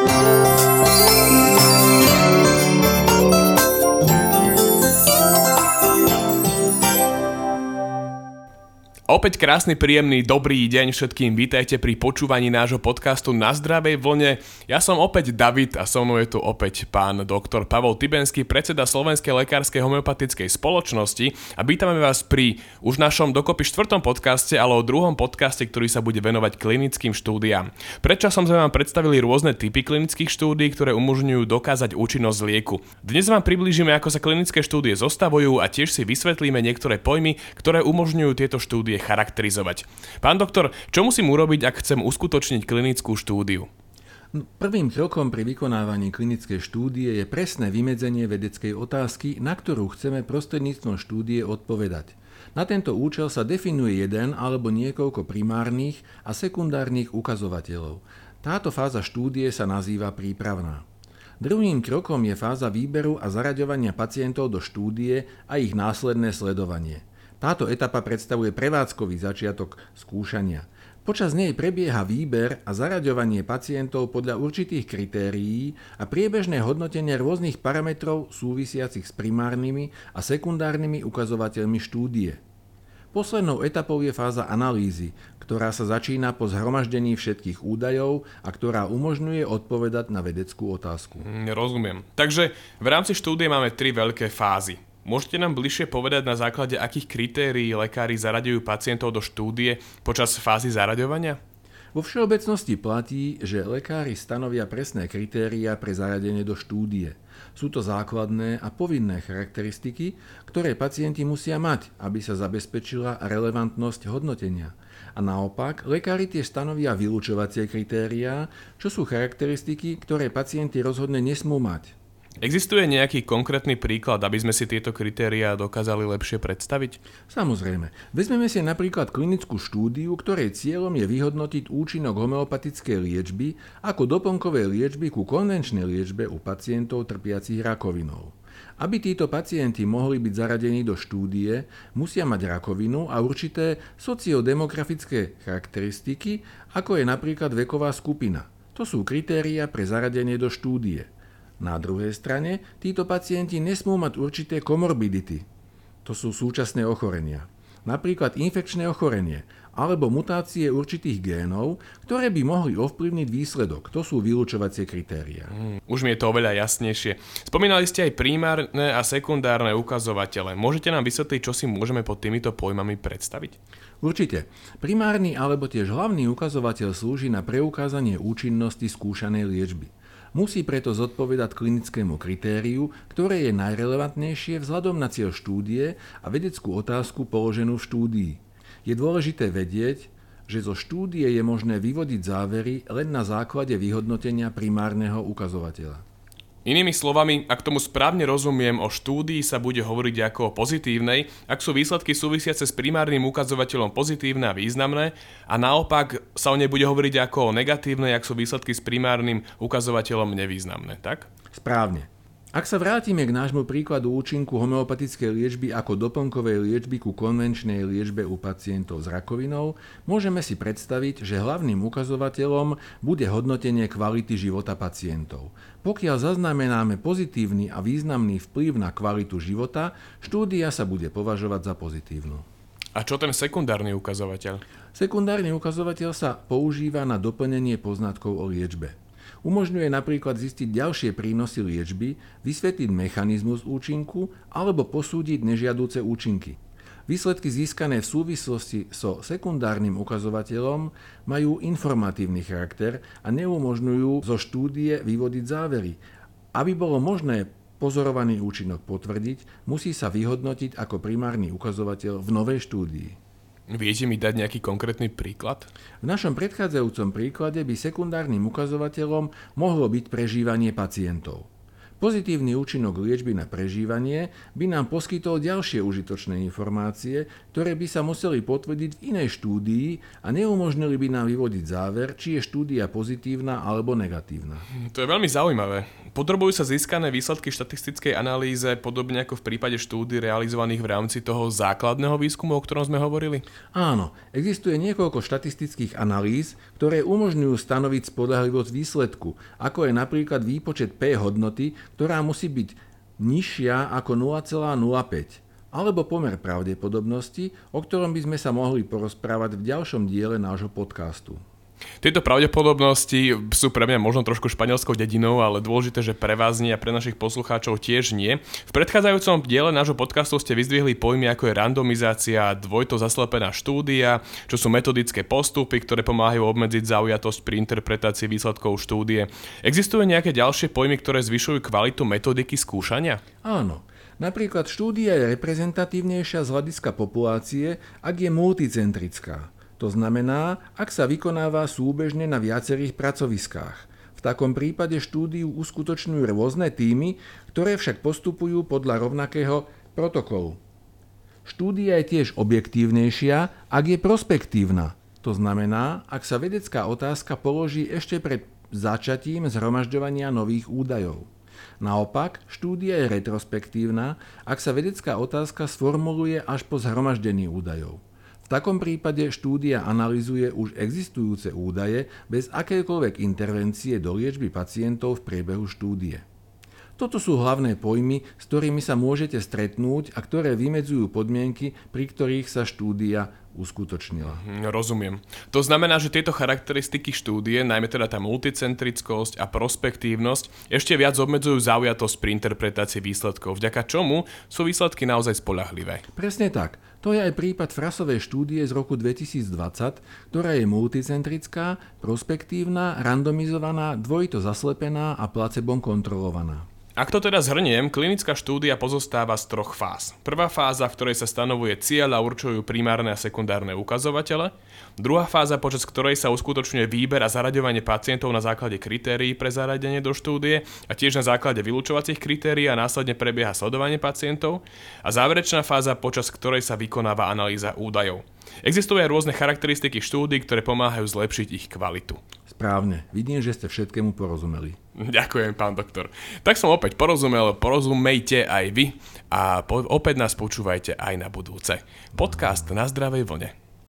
Música Opäť krásny, príjemný, dobrý deň všetkým. Vítajte pri počúvaní nášho podcastu Na zdravej vlne. Ja som opäť David a so mnou je tu opäť pán doktor Pavol Tibenský, predseda Slovenskej lekárskej homeopatickej spoločnosti a vítame vás pri už našom dokopy štvrtom podcaste, ale o druhom podcaste, ktorý sa bude venovať klinickým štúdiám. Predčasom sme vám predstavili rôzne typy klinických štúdií, ktoré umožňujú dokázať účinnosť lieku. Dnes vám priblížime, ako sa klinické štúdie zostavujú a tiež si vysvetlíme niektoré pojmy, ktoré umožňujú tieto štúdie charakterizovať. Pán doktor, čo musím urobiť, ak chcem uskutočniť klinickú štúdiu? No, prvým krokom pri vykonávaní klinickej štúdie je presné vymedzenie vedeckej otázky, na ktorú chceme prostredníctvom štúdie odpovedať. Na tento účel sa definuje jeden alebo niekoľko primárnych a sekundárnych ukazovateľov. Táto fáza štúdie sa nazýva prípravná. Druhým krokom je fáza výberu a zaraďovania pacientov do štúdie a ich následné sledovanie. Táto etapa predstavuje prevádzkový začiatok skúšania. Počas nej prebieha výber a zaraďovanie pacientov podľa určitých kritérií a priebežné hodnotenie rôznych parametrov súvisiacich s primárnymi a sekundárnymi ukazovateľmi štúdie. Poslednou etapou je fáza analýzy, ktorá sa začína po zhromaždení všetkých údajov a ktorá umožňuje odpovedať na vedeckú otázku. Mm, rozumiem. Takže v rámci štúdie máme tri veľké fázy. Môžete nám bližšie povedať, na základe akých kritérií lekári zaraďujú pacientov do štúdie počas fázy zaraďovania? Vo všeobecnosti platí, že lekári stanovia presné kritéria pre zaradenie do štúdie. Sú to základné a povinné charakteristiky, ktoré pacienti musia mať, aby sa zabezpečila relevantnosť hodnotenia. A naopak, lekári tie stanovia vylúčovacie kritériá, čo sú charakteristiky, ktoré pacienti rozhodne nesmú mať. Existuje nejaký konkrétny príklad, aby sme si tieto kritériá dokázali lepšie predstaviť? Samozrejme. Vezmeme si napríklad klinickú štúdiu, ktorej cieľom je vyhodnotiť účinok homeopatickej liečby ako doplnkovej liečby ku konvenčnej liečbe u pacientov trpiacich rakovinou. Aby títo pacienti mohli byť zaradení do štúdie, musia mať rakovinu a určité sociodemografické charakteristiky, ako je napríklad veková skupina. To sú kritéria pre zaradenie do štúdie. Na druhej strane, títo pacienti nesmú mať určité komorbidity. To sú súčasné ochorenia. Napríklad infekčné ochorenie alebo mutácie určitých génov, ktoré by mohli ovplyvniť výsledok. To sú vylúčovacie kritéria. Mm, už mi je to oveľa jasnejšie. Spomínali ste aj primárne a sekundárne ukazovatele. Môžete nám vysvetliť, čo si môžeme pod týmito pojmami predstaviť? Určite. Primárny alebo tiež hlavný ukazovateľ slúži na preukázanie účinnosti skúšanej liečby. Musí preto zodpovedať klinickému kritériu, ktoré je najrelevantnejšie vzhľadom na cieľ štúdie a vedeckú otázku položenú v štúdii. Je dôležité vedieť, že zo štúdie je možné vyvodiť závery len na základe vyhodnotenia primárneho ukazovateľa. Inými slovami, ak tomu správne rozumiem, o štúdii sa bude hovoriť ako o pozitívnej, ak sú výsledky súvisiace s primárnym ukazovateľom pozitívne a významné, a naopak sa o nej bude hovoriť ako o negatívnej, ak sú výsledky s primárnym ukazovateľom nevýznamné, tak? Správne. Ak sa vrátime k nášmu príkladu účinku homeopatickej liečby ako doplnkovej liečby ku konvenčnej liečbe u pacientov s rakovinou, môžeme si predstaviť, že hlavným ukazovateľom bude hodnotenie kvality života pacientov. Pokiaľ zaznamenáme pozitívny a významný vplyv na kvalitu života, štúdia sa bude považovať za pozitívnu. A čo ten sekundárny ukazovateľ? Sekundárny ukazovateľ sa používa na doplnenie poznatkov o liečbe. Umožňuje napríklad zistiť ďalšie prínosy liečby, vysvetliť mechanizmus účinku alebo posúdiť nežiadúce účinky. Výsledky získané v súvislosti so sekundárnym ukazovateľom majú informatívny charakter a neumožňujú zo štúdie vyvodiť závery. Aby bolo možné pozorovaný účinok potvrdiť, musí sa vyhodnotiť ako primárny ukazovateľ v novej štúdii. Viete mi dať nejaký konkrétny príklad? V našom predchádzajúcom príklade by sekundárnym ukazovateľom mohlo byť prežívanie pacientov. Pozitívny účinok liečby na prežívanie by nám poskytol ďalšie užitočné informácie, ktoré by sa museli potvrdiť v inej štúdii a neumožnili by nám vyvodiť záver, či je štúdia pozitívna alebo negatívna. To je veľmi zaujímavé. Podrobujú sa získané výsledky štatistickej analýze podobne ako v prípade štúdí realizovaných v rámci toho základného výskumu, o ktorom sme hovorili? Áno, existuje niekoľko štatistických analýz, ktoré umožňujú stanoviť spodahlivosť výsledku, ako je napríklad výpočet P hodnoty, ktorá musí byť nižšia ako 0,05 alebo pomer pravdepodobnosti, o ktorom by sme sa mohli porozprávať v ďalšom diele nášho podcastu. Tieto pravdepodobnosti sú pre mňa možno trošku španielskou dedinou, ale dôležité, že pre vás nie a pre našich poslucháčov tiež nie. V predchádzajúcom diele nášho podcastu ste vyzdvihli pojmy ako je randomizácia, dvojto zaslepená štúdia, čo sú metodické postupy, ktoré pomáhajú obmedziť zaujatosť pri interpretácii výsledkov štúdie. Existujú nejaké ďalšie pojmy, ktoré zvyšujú kvalitu metodiky skúšania? Áno. Napríklad štúdia je reprezentatívnejšia z hľadiska populácie, ak je multicentrická. To znamená, ak sa vykonáva súbežne na viacerých pracoviskách. V takom prípade štúdiu uskutočňujú rôzne týmy, ktoré však postupujú podľa rovnakého protokolu. Štúdia je tiež objektívnejšia, ak je prospektívna. To znamená, ak sa vedecká otázka položí ešte pred začatím zhromažďovania nových údajov. Naopak, štúdia je retrospektívna, ak sa vedecká otázka sformuluje až po zhromaždení údajov takom prípade štúdia analizuje už existujúce údaje bez akékoľvek intervencie do liečby pacientov v priebehu štúdie. Toto sú hlavné pojmy, s ktorými sa môžete stretnúť a ktoré vymedzujú podmienky, pri ktorých sa štúdia uskutočnila. Mhm, rozumiem. To znamená, že tieto charakteristiky štúdie, najmä teda tá multicentrickosť a prospektívnosť, ešte viac obmedzujú zaujatosť pri interpretácii výsledkov, vďaka čomu sú výsledky naozaj spolahlivé. Presne tak. To je aj prípad frasovej štúdie z roku 2020, ktorá je multicentrická, prospektívna, randomizovaná, dvojito zaslepená a placebom kontrolovaná. Ak to teda zhrniem, klinická štúdia pozostáva z troch fáz. Prvá fáza, v ktorej sa stanovuje cieľ a určujú primárne a sekundárne ukazovatele. Druhá fáza, počas ktorej sa uskutočňuje výber a zaraďovanie pacientov na základe kritérií pre zaradenie do štúdie a tiež na základe vylúčovacích kritérií a následne prebieha sledovanie pacientov. A záverečná fáza, počas ktorej sa vykonáva analýza údajov. Existujú aj rôzne charakteristiky štúdí, ktoré pomáhajú zlepšiť ich kvalitu. Správne. Vidím, že ste všetkému porozumeli. Ďakujem, pán doktor. Tak som opäť porozumel, porozumejte aj vy a po- opäť nás počúvajte aj na budúce. Podcast na zdravej vlne.